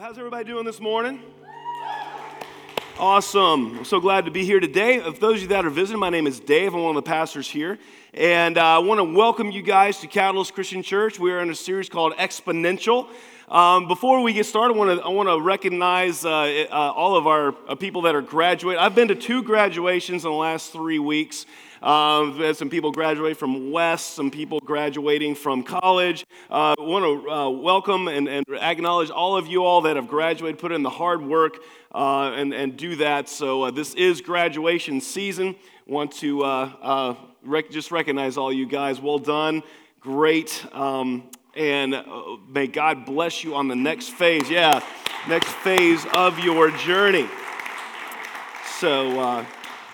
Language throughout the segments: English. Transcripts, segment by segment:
How's everybody doing this morning? Awesome. I'm so glad to be here today. Of those of you that are visiting, my name is Dave. I'm one of the pastors here. And uh, I want to welcome you guys to Catalyst Christian Church. We are in a series called Exponential. Um, before we get started, I want to, I want to recognize uh, uh, all of our uh, people that are graduating. I've been to two graduations in the last three weeks. Um, had some people graduate from West, some people graduating from college. I uh, want to uh, welcome and, and, acknowledge all of you all that have graduated, put in the hard work, uh, and, and do that. So uh, this is graduation season. Want to uh, rec- just recognize all you guys. Well done. Great. Um, and may God bless you on the next phase. Yeah, next phase of your journey. So,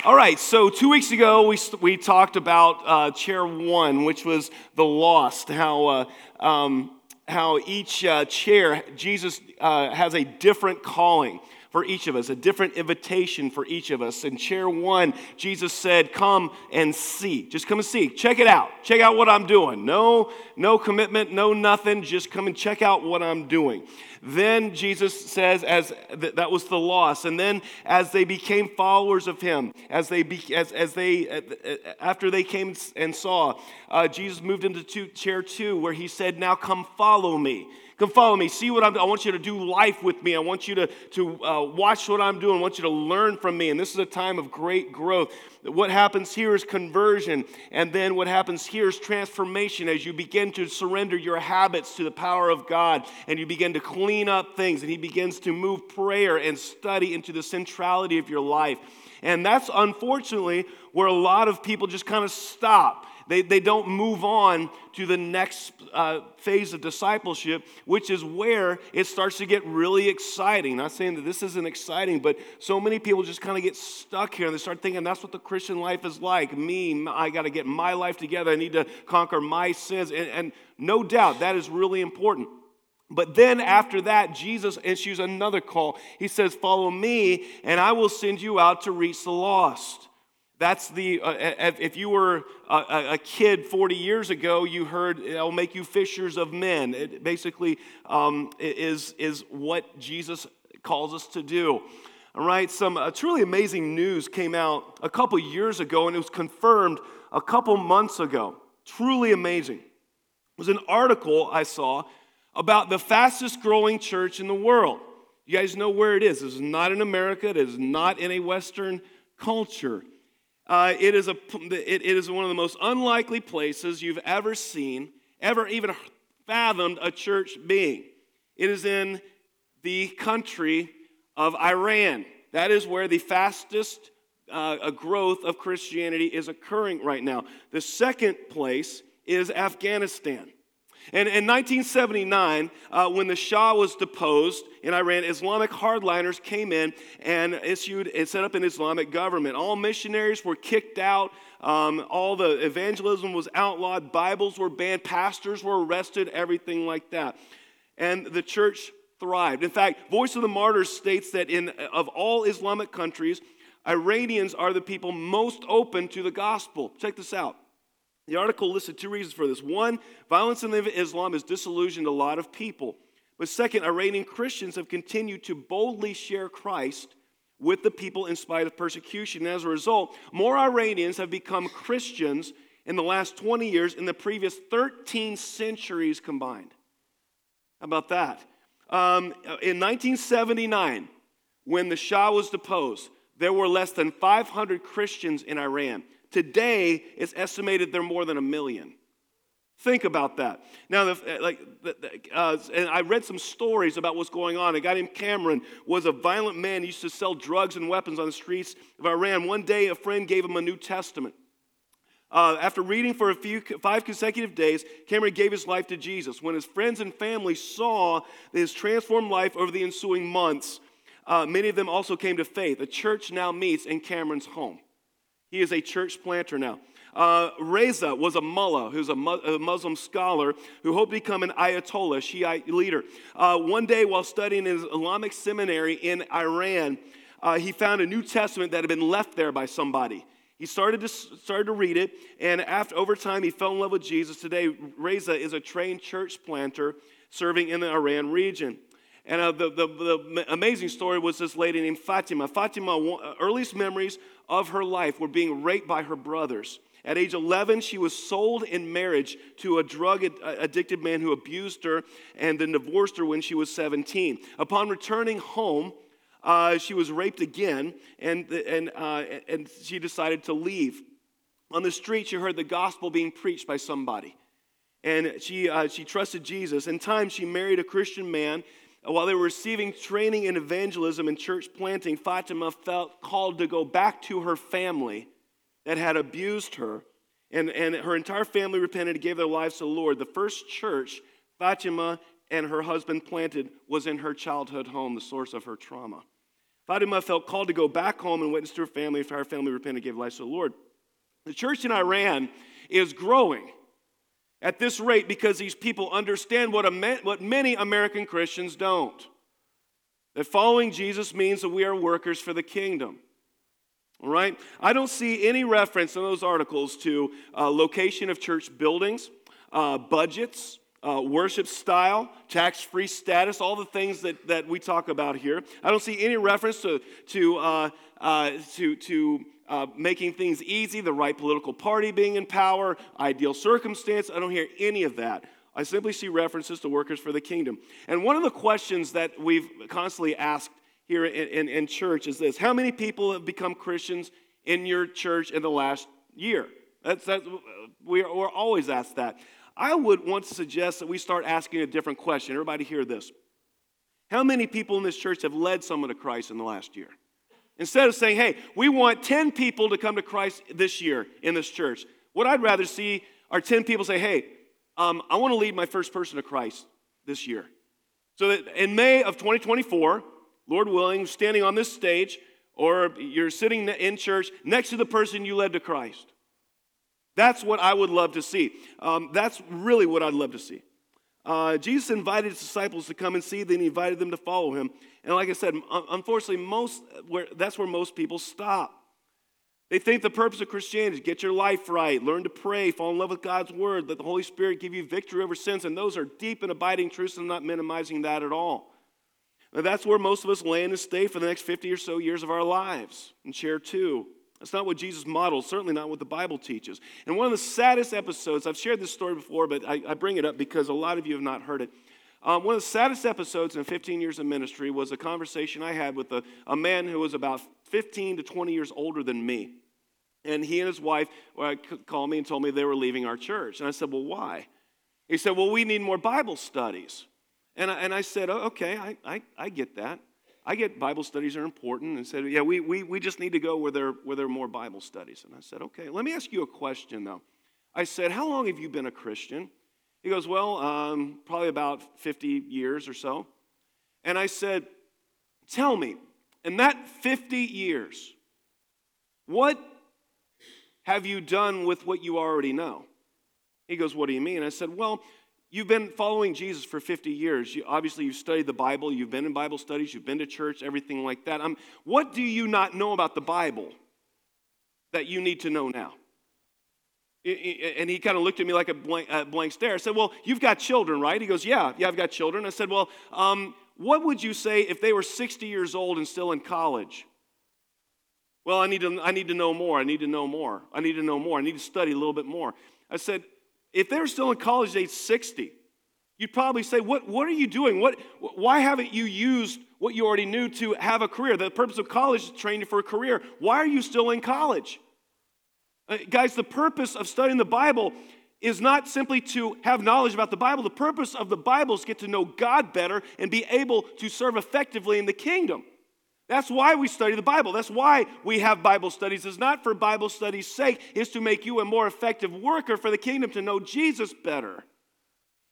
all right, so two weeks ago we, we talked about uh, chair one, which was the lost, how, uh, um, how each uh, chair, Jesus uh, has a different calling for each of us, a different invitation for each of us. In chair one, Jesus said, Come and see. Just come and see. Check it out. Check out what I'm doing. No, no commitment, no nothing. Just come and check out what I'm doing. Then Jesus says, as th- that was the loss. And then as they became followers of him, as they, be, as, as they uh, uh, after they came and saw, uh, Jesus moved into two, chair two, where he said, Now come follow me. Come follow me. See what I'm I want you to do life with me. I want you to, to uh, watch what I'm doing. I want you to learn from me. And this is a time of great growth. What happens here is conversion. And then what happens here is transformation as you begin to surrender your habits to the power of God and you begin to clean up things. And He begins to move prayer and study into the centrality of your life. And that's unfortunately where a lot of people just kind of stop they, they don't move on to the next uh, phase of discipleship, which is where it starts to get really exciting. Not saying that this isn't exciting, but so many people just kind of get stuck here and they start thinking that's what the Christian life is like. Me, I got to get my life together. I need to conquer my sins. And, and no doubt that is really important. But then after that, Jesus issues another call. He says, Follow me, and I will send you out to reach the lost. That's the, uh, if you were a, a, kid 40 years ago, you heard it'll make you fishers of men. It basically um, is, is what Jesus calls us to do. All right, some uh, truly amazing news came out a couple years ago, and it was confirmed a couple months ago. Truly amazing. It was an article I saw about the fastest growing church in the world. You guys know where it is. This is not in America, it is not in a Western culture. Uh, it, is a, it, it is one of the most unlikely places you've ever seen, ever even fathomed a church being. It is in the country of Iran. That is where the fastest uh, growth of Christianity is occurring right now. The second place is Afghanistan. And in 1979, uh, when the Shah was deposed in Iran, Islamic hardliners came in and issued and set up an Islamic government. All missionaries were kicked out. Um, all the evangelism was outlawed. Bibles were banned. Pastors were arrested. Everything like that. And the church thrived. In fact, Voice of the Martyrs states that in of all Islamic countries, Iranians are the people most open to the gospel. Check this out. The article listed two reasons for this. One, violence in Islam has disillusioned a lot of people. But second, Iranian Christians have continued to boldly share Christ with the people in spite of persecution. And as a result, more Iranians have become Christians in the last 20 years in the previous 13 centuries combined. How about that? Um, in 1979, when the Shah was deposed, there were less than 500 Christians in Iran. Today, it's estimated there are more than a million. Think about that. Now, the, like, uh, and I read some stories about what's going on. A guy named Cameron was a violent man. He used to sell drugs and weapons on the streets of Iran. One day, a friend gave him a New Testament. Uh, after reading for a few five consecutive days, Cameron gave his life to Jesus. When his friends and family saw his transformed life over the ensuing months, uh, many of them also came to faith. A church now meets in Cameron's home. He is a church planter now. Uh, Reza was a mullah, who's a, a, Muslim scholar who hoped to become an Ayatollah, Shiite leader. Uh, one day, while studying in Islamic seminary in Iran, uh, he found a New Testament that had been left there by somebody. He started to, started to read it, and after, over time, he fell in love with Jesus. Today, Reza is a trained church planter serving in the Iran region. And uh, the, the, the, amazing story was this lady named Fatima. Fatima, uh, earliest memories of her life were being raped by her brothers. At age 11, she was sold in marriage to a drug addicted man who abused her and then divorced her when she was 17. Upon returning home, uh, she was raped again and, and, uh, and she decided to leave. On the street, she heard the gospel being preached by somebody. And she, uh, she trusted Jesus. In time, she married a Christian man. While they were receiving training in evangelism and church planting, Fatima felt called to go back to her family that had abused her. And, and her entire family repented and gave their lives to the Lord. The first church Fatima and her husband planted was in her childhood home, the source of her trauma. Fatima felt called to go back home and witness to her family. Her family repented and gave life to the Lord. The church in Iran is growing at this rate because these people understand what, what many American Christians don't. That following Jesus means that we are workers for the kingdom. All right? I don't see any reference in those articles to uh, location of church buildings, uh, budgets, uh, worship style, tax free status, all the things that, that we talk about here. I don't see any reference to, to, uh, uh, to, to uh, making things easy, the right political party being in power, ideal circumstance. I don't hear any of that. I simply see references to workers for the kingdom. And one of the questions that we've constantly asked here in, in, in church is this How many people have become Christians in your church in the last year? That's, that's, we're, we're always asked that. I would want to suggest that we start asking a different question. Everybody hear this. How many people in this church have led someone to Christ in the last year? Instead of saying, hey, we want 10 people to come to Christ this year in this church, what I'd rather see are 10 people say, hey, um, I want to lead my first person to Christ this year. So that in May of 2024, Lord willing, standing on this stage, or you're sitting in church next to the person you led to Christ. That's what I would love to see. Um, that's really what I'd love to see. Uh, Jesus invited his disciples to come and see, then he invited them to follow him. And like I said, unfortunately, most, where, that's where most people stop. They think the purpose of Christianity is get your life right, learn to pray, fall in love with God's word, let the Holy Spirit give you victory over sins. And those are deep and abiding truths, and I'm not minimizing that at all. That's where most of us land and stay for the next 50 or so years of our lives and share too. That's not what Jesus modeled, certainly not what the Bible teaches. And one of the saddest episodes, I've shared this story before, but I, I bring it up because a lot of you have not heard it. Um, one of the saddest episodes in 15 years of ministry was a conversation I had with a, a man who was about 15 to 20 years older than me. And he and his wife uh, called me and told me they were leaving our church. And I said, Well, why? He said, Well, we need more Bible studies. And I, and I said, oh, okay, I, I, I get that. I get Bible studies are important. And said, yeah, we, we, we just need to go where there, where there are more Bible studies. And I said, okay, let me ask you a question, though. I said, how long have you been a Christian? He goes, well, um, probably about 50 years or so. And I said, tell me, in that 50 years, what have you done with what you already know? He goes, What do you mean? I said, Well, You've been following Jesus for 50 years. You, obviously, you've studied the Bible, you've been in Bible studies, you've been to church, everything like that. Um, what do you not know about the Bible that you need to know now? And he kind of looked at me like a blank, a blank, stare. I said, Well, you've got children, right? He goes, Yeah, yeah, I've got children. I said, Well, um, what would you say if they were 60 years old and still in college? Well, I need, to, I need to know more. I need to know more. I need to know more. I need to study a little bit more. I said, if they were still in college age 60, you'd probably say, what, what are you doing? What, why haven't you used what you already knew to have a career? The purpose of college is to train you for a career. Why are you still in college? Uh, guys, the purpose of studying the Bible is not simply to have knowledge about the Bible. The purpose of the Bible is to get to know God better and be able to serve effectively in the kingdom. That's why we study the Bible. That's why we have Bible studies. It's not for Bible studies' sake, it's to make you a more effective worker for the kingdom to know Jesus better.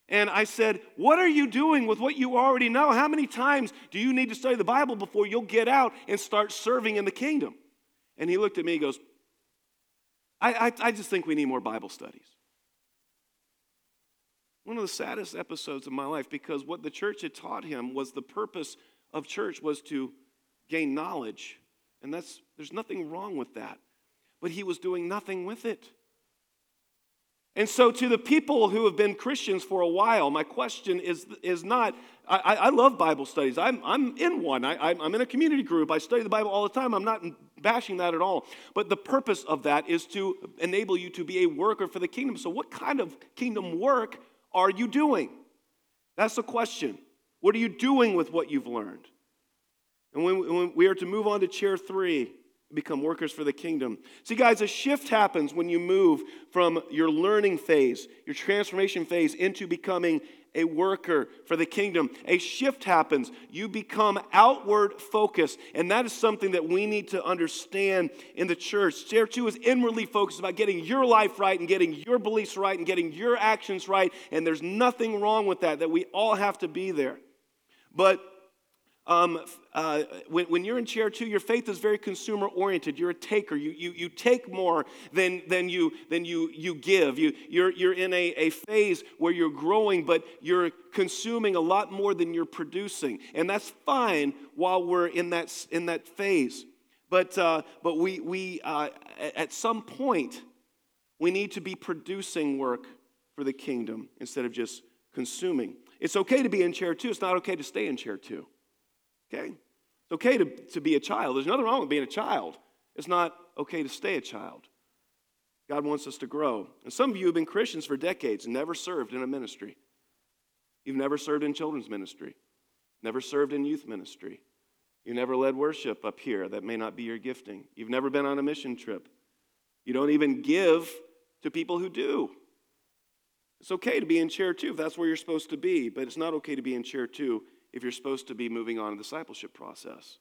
And I said, What are you doing with what you already know? How many times do you need to study the Bible before you'll get out and start serving in the kingdom? And he looked at me and goes, I, I, I just think we need more Bible studies. One of the saddest episodes of my life because what the church had taught him was the purpose of church was to gain knowledge. And that's, there's nothing wrong with that. But he was doing nothing with it. And so, to the people who have been Christians for a while, my question is, is not I, I love Bible studies. I'm, I'm in one. I, I'm in a community group. I study the Bible all the time. I'm not bashing that at all. But the purpose of that is to enable you to be a worker for the kingdom. So, what kind of kingdom work are you doing? That's the question. What are you doing with what you've learned? And when, when we are to move on to chair three, become workers for the kingdom. See, guys, a shift happens when you move from your learning phase, your transformation phase, into becoming a worker for the kingdom. A shift happens. You become outward focused. And that is something that we need to understand in the church. Chair two is inwardly focused about getting your life right and getting your beliefs right and getting your actions right. And there's nothing wrong with that, that we all have to be there. But um, uh, when, when, you're in chair two, your faith is very consumer oriented. You're a taker. You, you, you take more than, than, you, than you, you give. You, you're, you're in a, a phase where you're growing, but you're consuming a lot more than you're producing. And that's fine while we're in that, in that phase. But, uh, but we, we uh, at some point, we need to be producing work for the kingdom instead of just consuming. It's okay to be in chair two, it's not okay to stay in chair two. Okay? It's okay to, to be a child. There's nothing wrong with being a child. It's not okay to stay a child. God wants us to grow. And some of you have been Christians for decades and never served in a ministry. You've never served in children's ministry, never served in youth ministry. You never led worship up here. That may not be your gifting. You've never been on a mission trip. You don't even give to people who do. It's okay to be in chair two if that's where you're supposed to be, but it's not okay to be in chair two if you're supposed to be moving on in the discipleship process.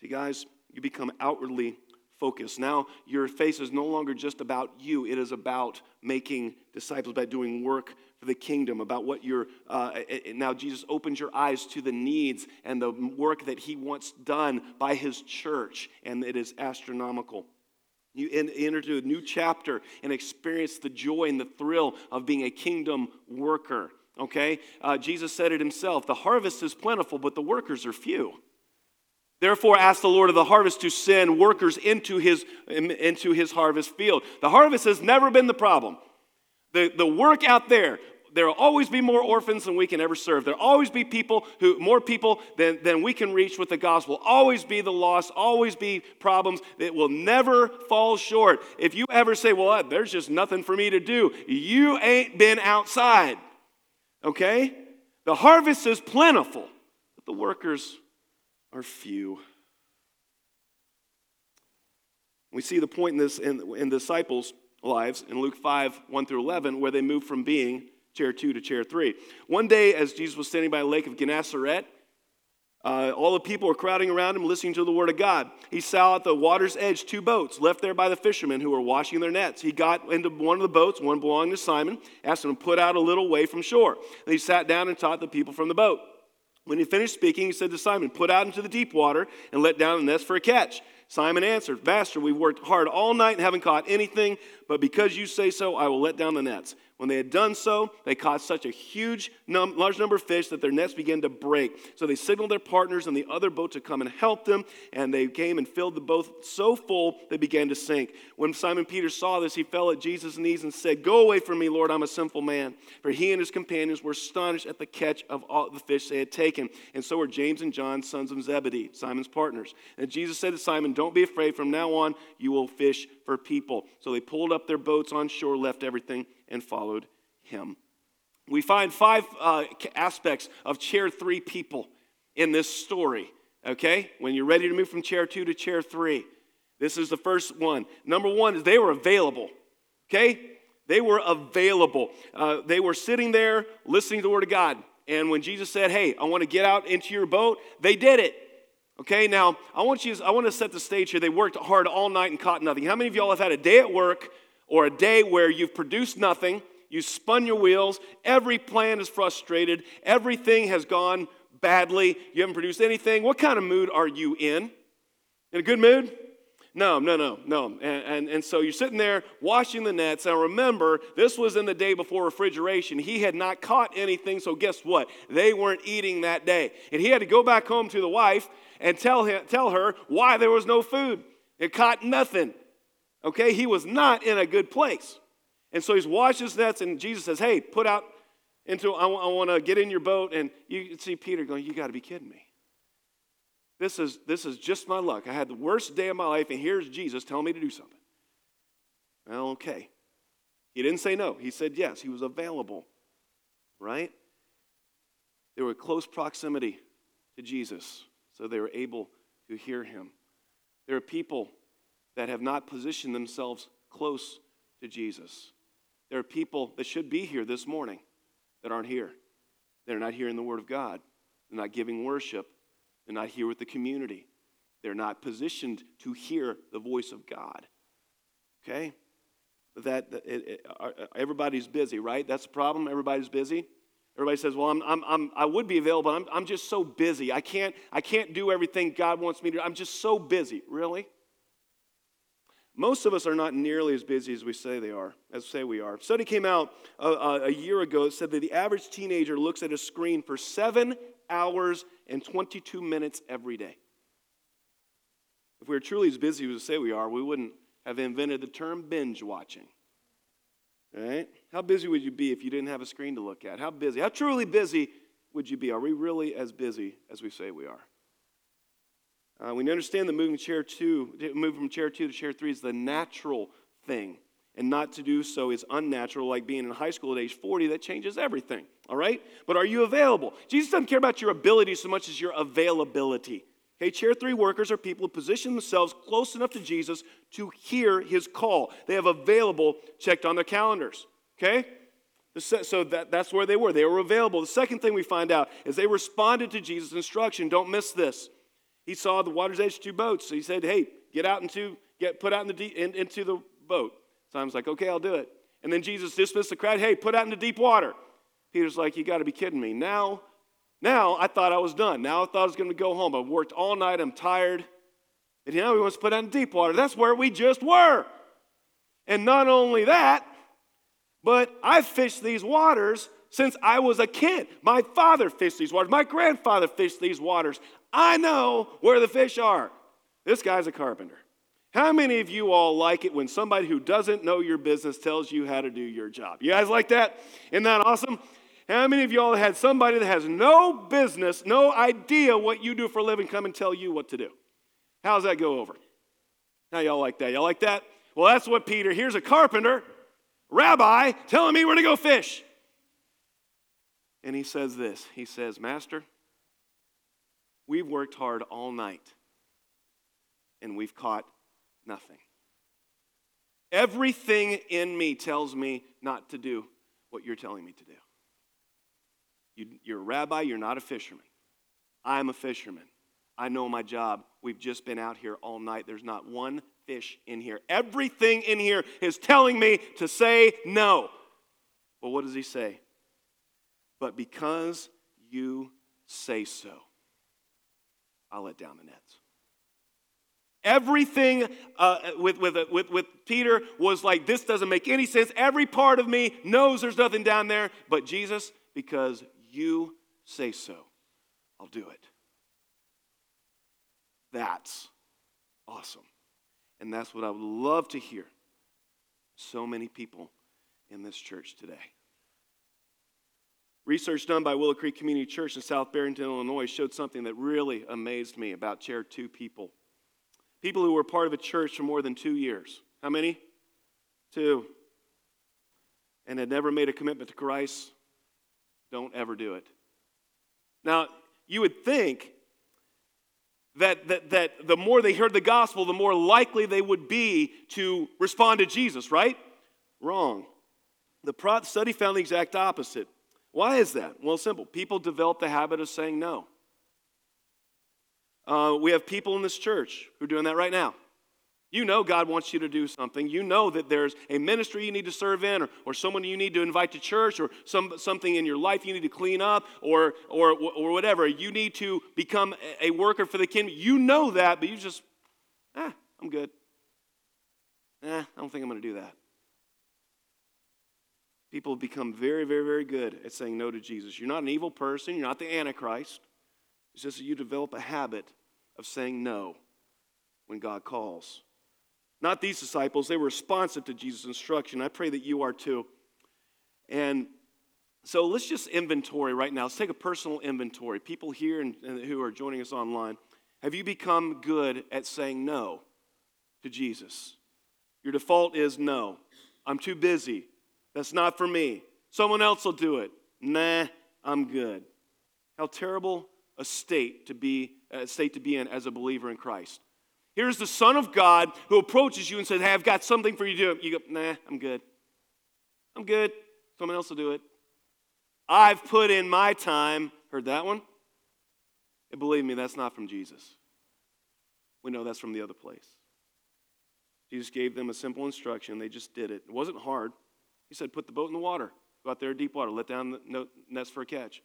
See, guys, you become outwardly focused. Now, your face is no longer just about you, it is about making disciples, about doing work for the kingdom, about what you're. Uh, now, Jesus opens your eyes to the needs and the work that he wants done by his church, and it is astronomical. You enter into a new chapter and experience the joy and the thrill of being a kingdom worker. Okay? Uh, Jesus said it himself the harvest is plentiful, but the workers are few. Therefore, ask the Lord of the harvest to send workers into his, into his harvest field. The harvest has never been the problem. The, the work out there, there will always be more orphans than we can ever serve. There'll always be people who, more people than, than we can reach with the gospel. Always be the lost, always be problems that will never fall short. If you ever say, well, there's just nothing for me to do, you ain't been outside. Okay? The harvest is plentiful, but the workers are few. We see the point in this in, in disciples' lives in Luke 5, 1 through 11, where they move from being chair two to chair three. One day, as Jesus was standing by the lake of Gennesaret, uh, all the people were crowding around him, listening to the word of God. He saw at the water's edge two boats left there by the fishermen who were washing their nets. He got into one of the boats, one belonging to Simon, asked him to put out a little way from shore. And he sat down and taught the people from the boat. When he finished speaking, he said to Simon, Put out into the deep water and let down the nets for a catch. Simon answered, Master, we've worked hard all night and haven't caught anything, but because you say so, I will let down the nets. When they had done so, they caught such a huge, num- large number of fish that their nets began to break. So they signaled their partners in the other boat to come and help them, and they came and filled the boat so full they began to sink. When Simon Peter saw this, he fell at Jesus' knees and said, Go away from me, Lord, I'm a sinful man. For he and his companions were astonished at the catch of all the fish they had taken. And so were James and John, sons of Zebedee, Simon's partners. And Jesus said to Simon, Don't be afraid. From now on, you will fish for people. So they pulled up their boats on shore, left everything and followed him. We find five uh, aspects of chair three people in this story, okay? When you're ready to move from chair two to chair three, this is the first one. Number one is they were available, okay? They were available. Uh, they were sitting there listening to the Word of God. And when Jesus said, Hey, I want to get out into your boat, they did it. Okay, now I want you I want to set the stage here. They worked hard all night and caught nothing. How many of y'all have had a day at work or a day where you've produced nothing, you spun your wheels, every plan is frustrated, everything has gone badly, you haven't produced anything. What kind of mood are you in? In a good mood? No, no, no, no. And, and, and, so you're sitting there washing the nets. And remember, this was in the day before refrigeration. He had not caught anything, so guess what? They weren't eating that day. And he had to go back home to the wife and tell, him, tell her why there was no food. It caught nothing. Okay, he was not in a good place. And so he's washed his nets, and Jesus says, Hey, put out into, I, I want to get in your boat. And you see Peter going, You got to be kidding me. This is, this is just my luck. I had the worst day of my life, and here's Jesus telling me to do something. Well, okay. He didn't say no. He said yes. He was available, right? They were close proximity to Jesus, so they were able to hear him. There are people that have not positioned themselves close to Jesus. There are people that should be here this morning that aren't here. They're not hearing the Word of God. They're not giving worship. They're not here with the community. They're not positioned to hear the voice of God. Okay? That, it, it, everybody's busy, right? That's the problem. Everybody's busy. Everybody says, "Well, I'm, I'm, I'm, i would be available. I'm, I'm just so busy. I can't, I can't do everything God wants me to do. I'm just so busy." Really? Most of us are not nearly as busy as we say they are, as say we are. A study came out a, a, a year ago. that said that the average teenager looks at a screen for seven hours and 22 minutes every day. If we were truly as busy as we say we are, we wouldn't have invented the term binge watching. Right? How busy would you be if you didn't have a screen to look at? How busy? How truly busy would you be? Are we really as busy as we say we are? Uh, we understand that moving chair two, moving from chair two to chair three is the natural thing, and not to do so is unnatural, like being in high school at age 40. That changes everything. All right? But are you available? Jesus doesn't care about your ability so much as your availability. Okay, chair three workers are people who position themselves close enough to Jesus to hear his call. They have available checked on their calendars. Okay? So that, that's where they were. They were available. The second thing we find out is they responded to Jesus' instruction. Don't miss this. He saw the water's edge two boats. So he said, Hey, get out into, get put out in the deep, in, into the boat. Simon's like, Okay, I'll do it. And then Jesus dismissed the crowd. Hey, put out into deep water. Peter's like, You got to be kidding me. Now now I thought I was done. Now I thought I was going to go home. I've worked all night. I'm tired. And now he wants to put out in deep water. That's where we just were. And not only that, but I've fished these waters since I was a kid. My father fished these waters. My grandfather fished these waters. I know where the fish are. This guy's a carpenter. How many of you all like it when somebody who doesn't know your business tells you how to do your job? You guys like that? Isn't that awesome? How many of y'all had somebody that has no business, no idea what you do for a living come and tell you what to do? How's that go over? How y'all like that? Y'all like that? Well, that's what Peter, here's a carpenter, rabbi, telling me where to go fish. And he says this He says, Master, we've worked hard all night and we've caught nothing. Everything in me tells me not to do what you're telling me to do. You, are a rabbi, you're not a fisherman. I'm a fisherman. I know my job. We've just been out here all night. There's not one fish in here. Everything in here is telling me to say no. Well, what does he say? But because you say so, I'll let down the nets. Everything uh, with, with, with, with Peter was like, this doesn't make any sense. Every part of me knows there's nothing down there. But Jesus, because you say so, I'll do it. That's awesome. And that's what I would love to hear so many people in this church today. Research done by Willow Creek Community Church in South Barrington, Illinois, showed something that really amazed me about Chair 2 people. People who were part of a church for more than two years. How many? Two. And had never made a commitment to Christ, don't ever do it. Now, you would think that, that, that the more they heard the gospel, the more likely they would be to respond to Jesus, right? Wrong. The study found the exact opposite. Why is that? Well, simple. People develop the habit of saying no. Uh, we have people in this church who are doing that right now. You know God wants you to do something. You know that there's a ministry you need to serve in, or, or someone you need to invite to church, or some, something in your life you need to clean up, or, or, or whatever. You need to become a worker for the kingdom. You know that, but you just, ah, I'm good. Eh, I don't think I'm going to do that. People have become very, very, very good at saying no to Jesus. You're not an evil person, you're not the Antichrist. It's just that you develop a habit of saying no when God calls. Not these disciples. They were responsive to Jesus' instruction. I pray that you are too. And so let's just inventory right now. Let's take a personal inventory. People here and, and who are joining us online, have you become good at saying no to Jesus? Your default is no. I'm too busy. That's not for me. Someone else will do it. Nah, I'm good. How terrible a state to be a state to be in as a believer in Christ. Here's the Son of God who approaches you and says, Hey, I've got something for you to do. You go, Nah, I'm good. I'm good. Someone else will do it. I've put in my time. Heard that one? And believe me, that's not from Jesus. We know that's from the other place. Jesus gave them a simple instruction. They just did it. It wasn't hard. He said, Put the boat in the water. Go out there in deep water. Let down the nets for a catch.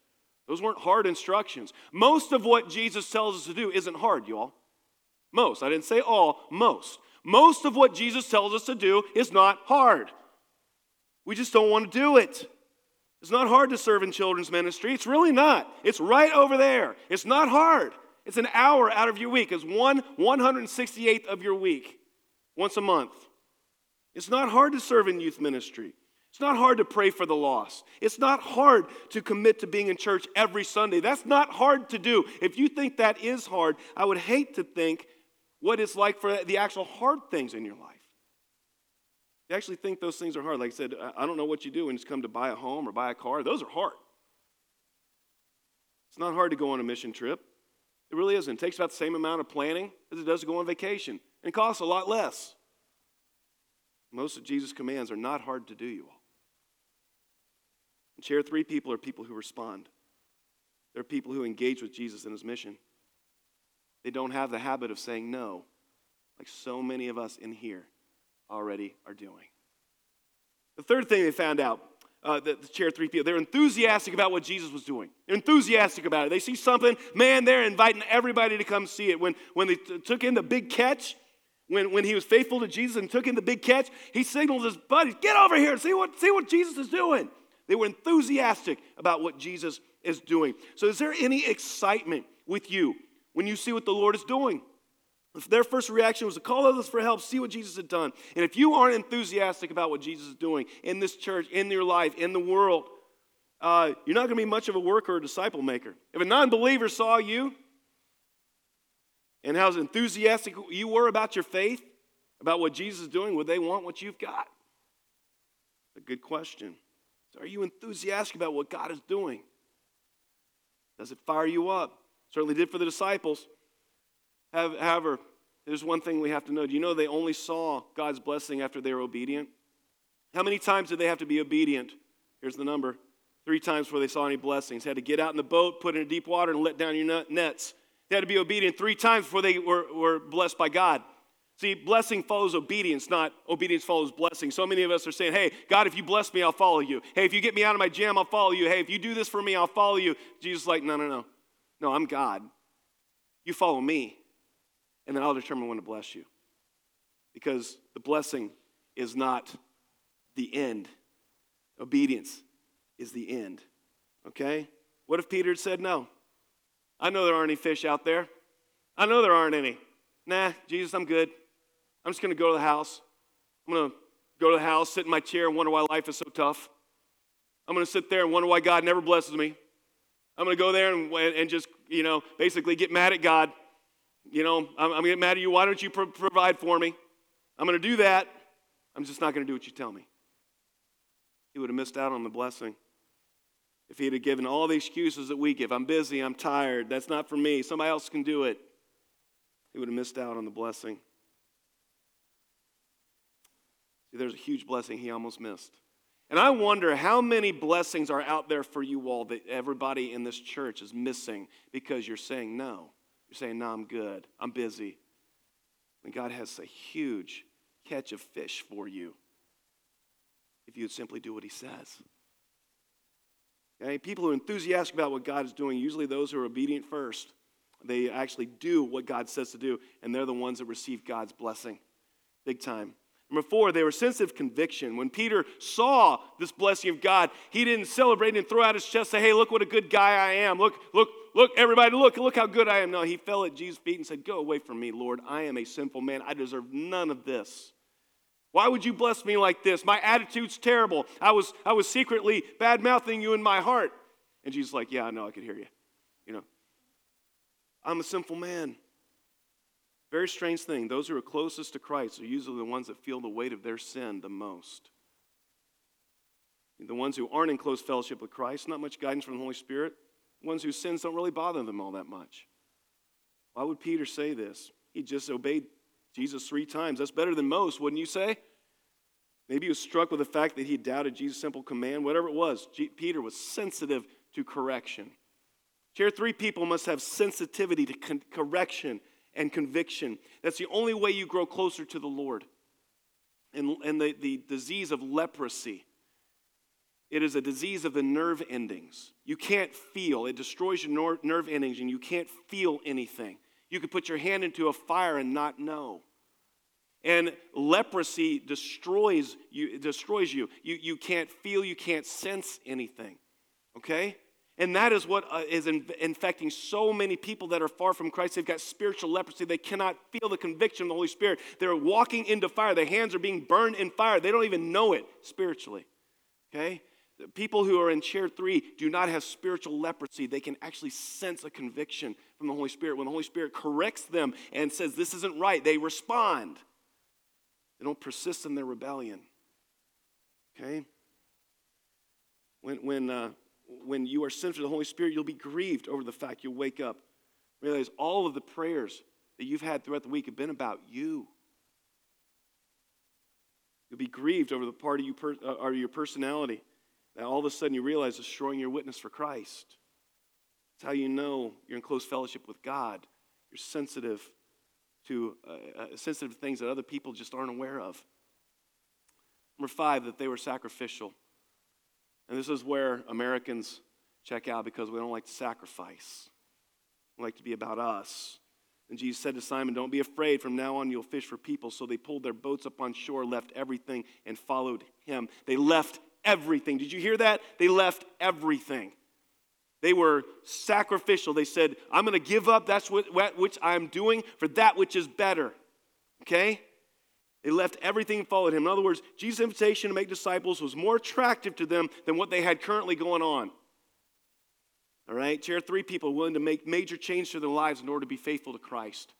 Those weren't hard instructions. Most of what Jesus tells us to do isn't hard, y'all. Most. I didn't say all, most. Most of what Jesus tells us to do is not hard. We just don't want to do it. It's not hard to serve in children's ministry. It's really not. It's right over there. It's not hard. It's an hour out of your week. It's one 168th of your week, once a month. It's not hard to serve in youth ministry. It's not hard to pray for the lost. It's not hard to commit to being in church every Sunday. That's not hard to do. If you think that is hard, I would hate to think what it's like for the actual hard things in your life. You actually think those things are hard. Like I said, I don't know what you do when it's come to buy a home or buy a car. Those are hard. It's not hard to go on a mission trip. It really isn't. It takes about the same amount of planning as it does to go on vacation. And it costs a lot less. Most of Jesus' commands are not hard to do, you all. And chair three people are people who respond. They're people who engage with Jesus in his mission. They don't have the habit of saying no, like so many of us in here already are doing. The third thing they found out, uh, the, the chair three people, they're enthusiastic about what Jesus was doing. They're enthusiastic about it. They see something, man, they're inviting everybody to come see it. When, when they t- took in the big catch, when, when he was faithful to Jesus and took in the big catch, he signaled his buddies, get over here and see what, see what Jesus is doing. They were enthusiastic about what Jesus is doing. So, is there any excitement with you when you see what the Lord is doing. If their first reaction was to call others for help, see what Jesus had done. And if you aren't enthusiastic about what Jesus is doing in this church, in your life, in the world, uh, you're not going to be much of a worker or disciple maker. If a non believer saw you and how enthusiastic you were about your faith, about what Jesus is doing, would they want what you've got? A good question. So are you enthusiastic about what God is doing? Does it fire you up? Certainly did for the disciples. However, there's one thing we have to know. Do you know they only saw God's blessing after they were obedient? How many times did they have to be obedient? Here's the number three times before they saw any blessings. They had to get out in the boat, put in deep water, and let down your nets. They had to be obedient three times before they were, were blessed by God. See, blessing follows obedience, not obedience follows blessing. So many of us are saying, hey, God, if you bless me, I'll follow you. Hey, if you get me out of my jam, I'll follow you. Hey, if you do this for me, I'll follow you. Jesus like, no, no, no. No, I'm God. You follow me, and then I'll determine when to bless you. Because the blessing is not the end, obedience is the end. Okay? What if Peter had said no? I know there aren't any fish out there. I know there aren't any. Nah, Jesus, I'm good. I'm just going to go to the house. I'm going to go to the house, sit in my chair, and wonder why life is so tough. I'm going to sit there and wonder why God never blesses me. I'm going to go there and, and just, you know, basically get mad at God. You know, I'm, I'm going to get mad at you. Why don't you pro- provide for me? I'm going to do that. I'm just not going to do what you tell me. He would have missed out on the blessing. If he had given all the excuses that we give, I'm busy, I'm tired, that's not for me, somebody else can do it, he would have missed out on the blessing. See, there's a huge blessing he almost missed. And I wonder how many blessings are out there for you all that everybody in this church is missing because you're saying no. You're saying, no, I'm good. I'm busy. And God has a huge catch of fish for you if you would simply do what He says. Okay? People who are enthusiastic about what God is doing, usually those who are obedient first, they actually do what God says to do, and they're the ones that receive God's blessing big time. Number four, they were sensitive conviction. When Peter saw this blessing of God, he didn't celebrate and throw out his chest, say, hey, look what a good guy I am. Look, look, look, everybody, look, look how good I am. No, he fell at Jesus' feet and said, Go away from me, Lord. I am a sinful man. I deserve none of this. Why would you bless me like this? My attitude's terrible. I was, I was secretly bad mouthing you in my heart. And Jesus like, Yeah, I know, I could hear you. You know, I'm a sinful man. Very strange thing. Those who are closest to Christ are usually the ones that feel the weight of their sin the most. The ones who aren't in close fellowship with Christ, not much guidance from the Holy Spirit. Ones whose sins don't really bother them all that much. Why would Peter say this? He just obeyed Jesus three times. That's better than most, wouldn't you say? Maybe he was struck with the fact that he doubted Jesus' simple command. Whatever it was, Peter was sensitive to correction. Chair three people must have sensitivity to con- correction and conviction. That's the only way you grow closer to the Lord. And, and the, the disease of leprosy, it is a disease of the nerve endings. You can't feel, it destroys your nerve endings, and you can't feel anything. You could put your hand into a fire and not know. And leprosy destroys you, It destroys you. You, you can't feel, you can't sense anything. Okay? And that is what uh, is in, infecting so many people that are far from Christ. They've got spiritual leprosy. They cannot feel the conviction of the Holy Spirit. They're walking into fire. Their hands are being burned in fire. They don't even know it spiritually. Okay? People who are in chair three do not have spiritual leprosy. They can actually sense a conviction from the Holy Spirit. When the Holy Spirit corrects them and says, This isn't right, they respond. They don't persist in their rebellion. Okay? When, when, uh, when you are sensitive to the Holy Spirit, you'll be grieved over the fact you'll wake up, realize all of the prayers that you've had throughout the week have been about you. You'll be grieved over the part of, you per, uh, or your personality that all of a sudden you realize is destroying your witness for Christ. It's how you know you're in close fellowship with God. You're sensitive to uh, uh, sensitive things that other people just aren't aware of. Number five, that they were sacrificial. And this is where Americans check out because we don't like to sacrifice. We like to be about us. And Jesus said to Simon, Don't be afraid. From now on, you'll fish for people. So they pulled their boats up on shore, left everything, and followed him. They left everything. Did you hear that? They left everything. They were sacrificial. They said, I'm going to give up that's what, which I'm doing for that which is better. Okay? They left everything and followed him. In other words, Jesus' invitation to make disciples was more attractive to them than what they had currently going on. All right? Chair three people willing to make major change to their lives in order to be faithful to Christ.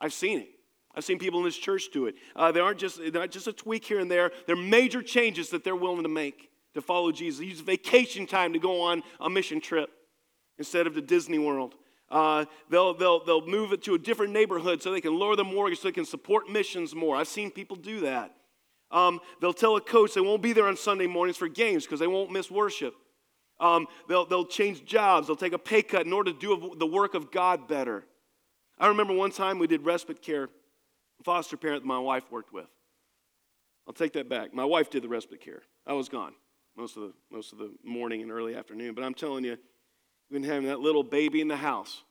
I've seen it. I've seen people in this church do it. Uh, they aren't just, not just a tweak here and there, they're major changes that they're willing to make to follow Jesus. They use vacation time to go on a mission trip instead of to Disney World. Uh, they'll, they'll, they'll move it to a different neighborhood so they can lower the mortgage so they can support missions more. I've seen people do that. Um, they'll tell a coach they won't be there on Sunday mornings for games because they won't miss worship. Um, they'll, they'll change jobs. They'll take a pay cut in order to do the work of God better. I remember one time we did respite care, foster parent that my wife worked with. I'll take that back. My wife did the respite care. I was gone most of the, most of the morning and early afternoon. But I'm telling you, Been having that little baby in the house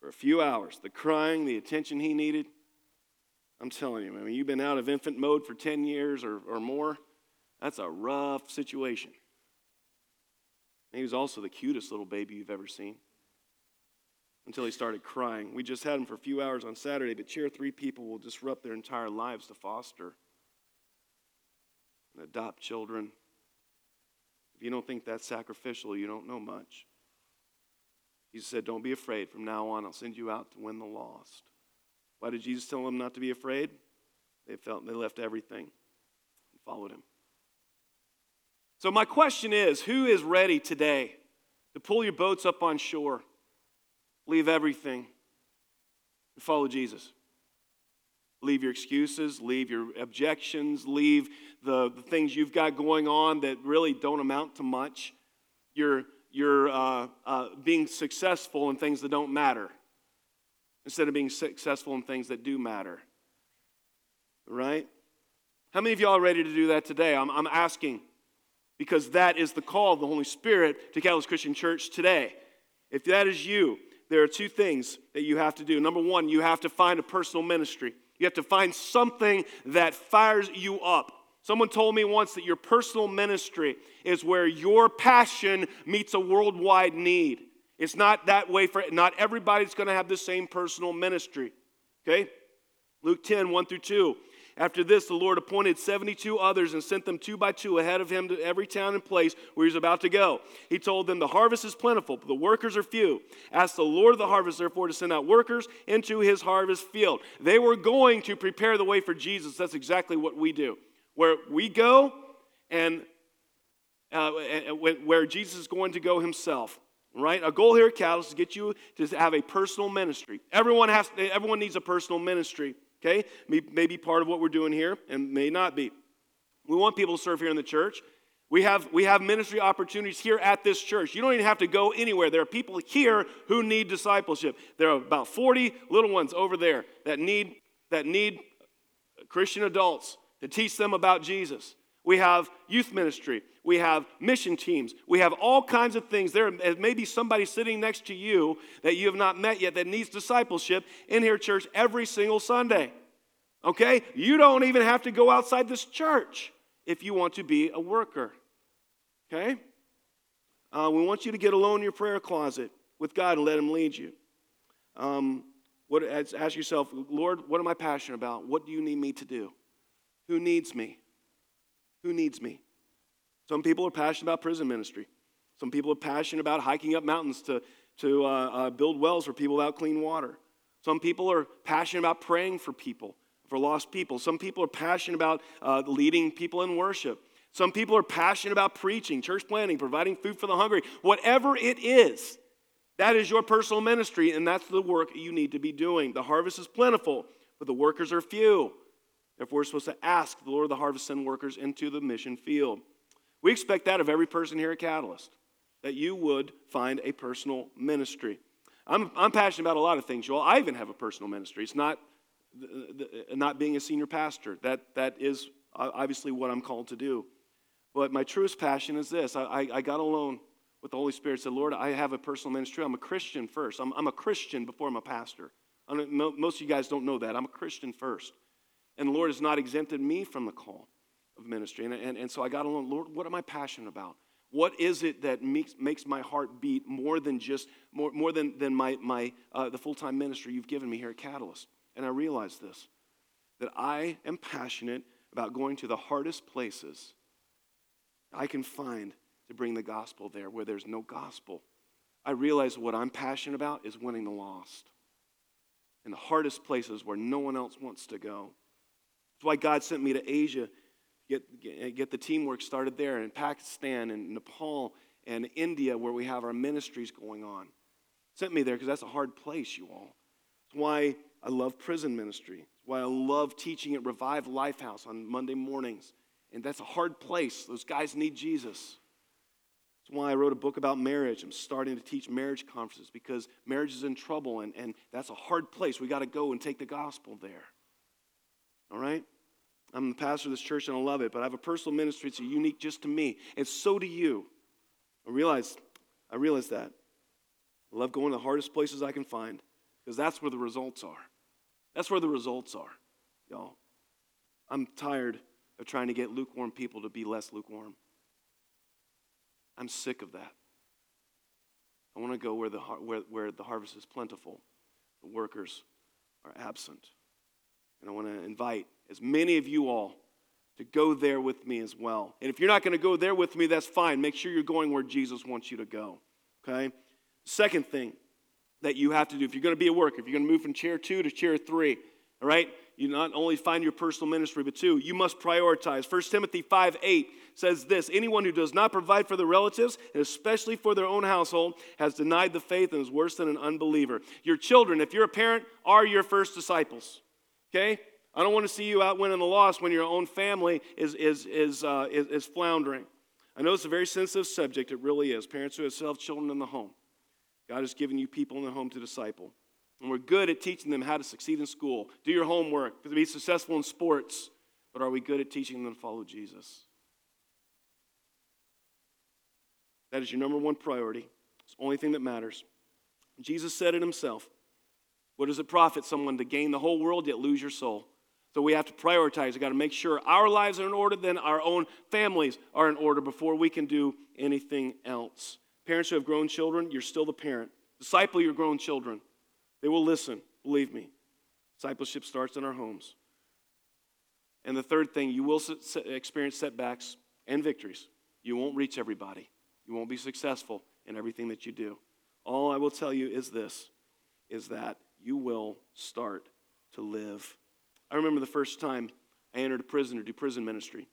for a few hours. The crying, the attention he needed. I'm telling you, I mean, you've been out of infant mode for 10 years or, or more. That's a rough situation. he was also the cutest little baby you've ever seen until he started crying. We just had him for a few hours on Saturday, but chair three people will disrupt their entire lives to foster and adopt children. If you don't think that's sacrificial, you don't know much. Jesus said, Don't be afraid. From now on, I'll send you out to win the lost. Why did Jesus tell them not to be afraid? They felt they left everything and followed him. So, my question is who is ready today to pull your boats up on shore, leave everything, and follow Jesus? Leave your excuses, leave your objections, leave the, the things you've got going on that really don't amount to much. Your you're uh, uh, being successful in things that don't matter instead of being successful in things that do matter. Right? How many of y'all are ready to do that today? I'm, I'm asking because that is the call of the Holy Spirit to Catalyst Christian Church today. If that is you, there are two things that you have to do. Number one, you have to find a personal ministry. You have to find something that fires you up. Someone told me once that your personal ministry is where your passion meets a worldwide need. It's not that way for not everybody's going to have the same personal ministry. Okay? Luke 10, 1 through 2. After this, the Lord appointed 72 others and sent them two by two ahead of him to every town and place where he was about to go. He told them, The harvest is plentiful, but the workers are few. Ask the Lord of the harvest, therefore, to send out workers into his harvest field. They were going to prepare the way for Jesus. That's exactly what we do. Where we go and uh, where Jesus is going to go himself right? Our goal here at Catalyst is to get you to have a personal ministry. Everyone has, everyone needs a personal ministry. Okay, may, may be part of what we're doing here, and may not be. We want people to serve here in the church. We have, we have ministry opportunities here at this church. You don't even have to go anywhere. There are people here who need discipleship. There are about 40 little ones over there that need, that need Christian adults to teach them about Jesus. We have youth ministry. We have mission teams. We have all kinds of things. There may be somebody sitting next to you that you have not met yet that needs discipleship in here, church, every single Sunday. Okay? You don't even have to go outside this church if you want to be a worker. Okay? Uh, we want you to get alone in your prayer closet with God and let Him lead you. Um, what, ask yourself, Lord, what am I passionate about? What do you need me to do? Who needs me? Who needs me? Some people are passionate about prison ministry. Some people are passionate about hiking up mountains to, to uh, uh, build wells for people without clean water. Some people are passionate about praying for people, for lost people. Some people are passionate about uh, leading people in worship. Some people are passionate about preaching, church planting, providing food for the hungry. Whatever it is, that is your personal ministry, and that's the work you need to be doing. The harvest is plentiful, but the workers are few. Therefore, we're supposed to ask the Lord of the harvest send workers into the mission field. We expect that of every person here at Catalyst, that you would find a personal ministry. I'm, I'm passionate about a lot of things, Joel. I even have a personal ministry. It's not, the, the, not being a senior pastor. That, that is uh, obviously what I'm called to do. But my truest passion is this I, I, I got alone with the Holy Spirit, said, Lord, I have a personal ministry. I'm a Christian first. I'm, I'm a Christian before I'm a pastor. most of you guys don't know that. I'm a Christian first. And the Lord has not exempted me from the call of ministry. And, and, and so I got alone, Lord, what am I passionate about? What is it that makes, makes my heart beat more than just, more, more than, than my, my, uh, the full-time ministry you've given me here at Catalyst? And I realized this, that I am passionate about going to the hardest places I can find to bring the gospel there where there's no gospel. I realize what I'm passionate about is winning the lost in the hardest places where no one else wants to go. That's why God sent me to Asia, get, get, get the teamwork started there in Pakistan and Nepal and India where we have our ministries going on. Sent me there because that's a hard place, you all. That's why I love prison ministry. Why I love teaching at Revive Lifehouse on Monday mornings. And that's a hard place. Those guys need Jesus. That's why I wrote a book about marriage. I'm starting to teach marriage conferences because marriage is in trouble and, and that's a hard place. We got to go and take the gospel there. All right? I'm the pastor of this church and I love it, but I have a personal ministry. It's unique just to me. And so do you. I realize, I realize that. I love going to the hardest places I can find because that's where the results are. That's where the results are, y'all. I'm tired of trying to get lukewarm people to be less lukewarm. I'm sick of that. I want to go where the, where, where the harvest is plentiful, the workers are absent. And I want to invite as many of you all to go there with me as well. And if you're not going to go there with me, that's fine. Make sure you're going where Jesus wants you to go. Okay? Second thing that you have to do if you're going to be at work, if you're going to move from chair two to chair three, all right? You not only find your personal ministry, but two, you must prioritize. 1 Timothy 5 8 says this Anyone who does not provide for their relatives, and especially for their own household, has denied the faith and is worse than an unbeliever. Your children, if you're a parent, are your first disciples. Okay? I don't want to see you out winning the loss when your own family is, is, is, uh, is, is floundering. I know it's a very sensitive subject. It really is. Parents who have self children in the home. God has given you people in the home to disciple. And we're good at teaching them how to succeed in school, do your homework, to be successful in sports. But are we good at teaching them to follow Jesus? That is your number one priority. It's the only thing that matters. Jesus said it himself. What does it profit someone to gain the whole world yet lose your soul? So we have to prioritize. We've got to make sure our lives are in order, then our own families are in order before we can do anything else. Parents who have grown children, you're still the parent. Disciple your grown children. They will listen, believe me. Discipleship starts in our homes. And the third thing, you will experience setbacks and victories. You won't reach everybody, you won't be successful in everything that you do. All I will tell you is this is that you will start to live. I remember the first time I entered a prison to do prison ministry.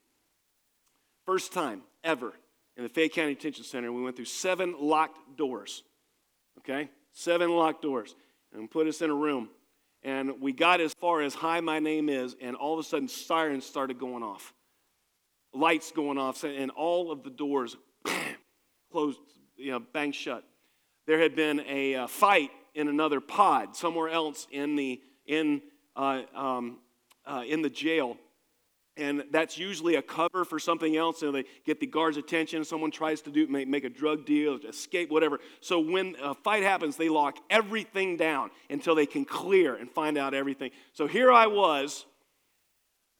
First time ever in the Fayette County Detention Center, we went through seven locked doors. Okay? Seven locked doors. And put us in a room. And we got as far as Hi, My Name Is, and all of a sudden sirens started going off. Lights going off, and all of the doors closed, you know, bang shut. There had been a uh, fight in another pod somewhere else in the, in, uh, um, uh, in the jail and that's usually a cover for something else. And they get the guard's attention. Someone tries to do make, make a drug deal, escape, whatever. So when a fight happens, they lock everything down until they can clear and find out everything. So here I was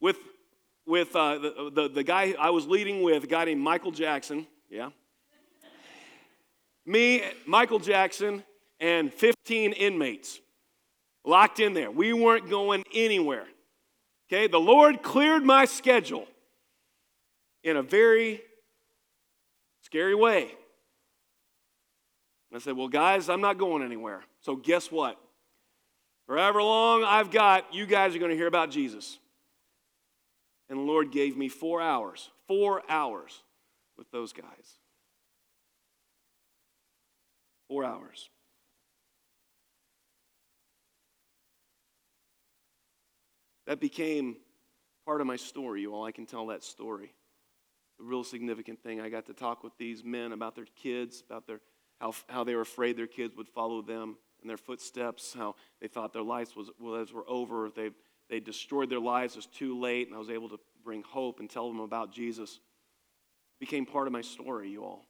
with with uh, the, the, the guy I was leading with, a guy named Michael Jackson. Yeah. Me, Michael Jackson, and 15 inmates locked in there. We weren't going anywhere. Okay, the Lord cleared my schedule in a very scary way. I said, Well, guys, I'm not going anywhere. So, guess what? Forever long I've got, you guys are going to hear about Jesus. And the Lord gave me four hours, four hours with those guys. Four hours. That became part of my story, you all. I can tell that story. The real significant thing. I got to talk with these men about their kids, about their, how, how they were afraid their kids would follow them in their footsteps, how they thought their lives was, was were over. They, they destroyed their lives. It was too late, and I was able to bring hope and tell them about Jesus. It became part of my story, you all.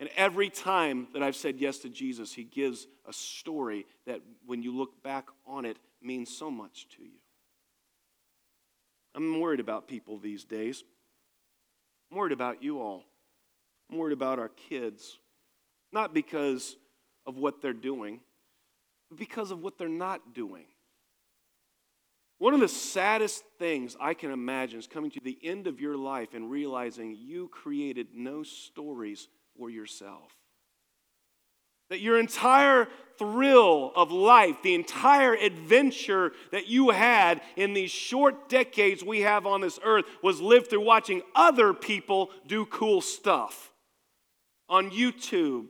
And every time that I've said yes to Jesus, He gives a story that, when you look back on it, means so much to you. I'm worried about people these days. I'm worried about you all. I'm worried about our kids. Not because of what they're doing, but because of what they're not doing. One of the saddest things I can imagine is coming to the end of your life and realizing you created no stories for yourself. That your entire thrill of life, the entire adventure that you had in these short decades we have on this earth, was lived through watching other people do cool stuff on YouTube,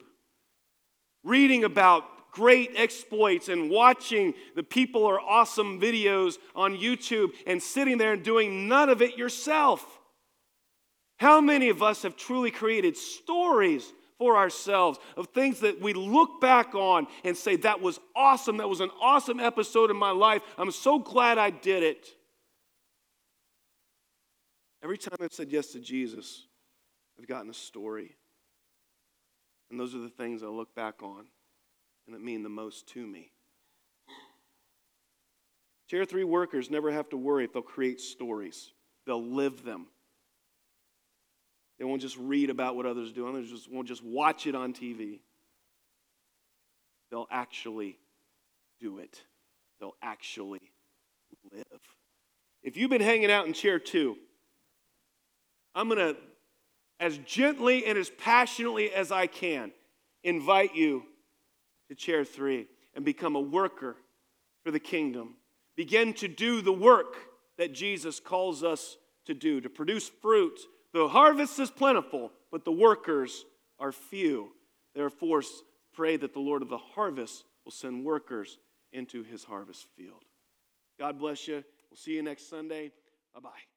reading about great exploits and watching the people or awesome videos on YouTube and sitting there and doing none of it yourself. How many of us have truly created stories for ourselves, of things that we look back on and say, that was awesome. That was an awesome episode in my life. I'm so glad I did it. Every time I've said yes to Jesus, I've gotten a story. And those are the things I look back on and that mean the most to me. Chair three workers never have to worry if they'll create stories, they'll live them. They won't just read about what others do. They just won't just watch it on TV. They'll actually do it. They'll actually live. If you've been hanging out in chair two, I'm going to, as gently and as passionately as I can, invite you to chair three and become a worker for the kingdom. Begin to do the work that Jesus calls us to do, to produce fruit the harvest is plentiful, but the workers are few. Therefore, pray that the Lord of the harvest will send workers into his harvest field. God bless you. We'll see you next Sunday. Bye bye.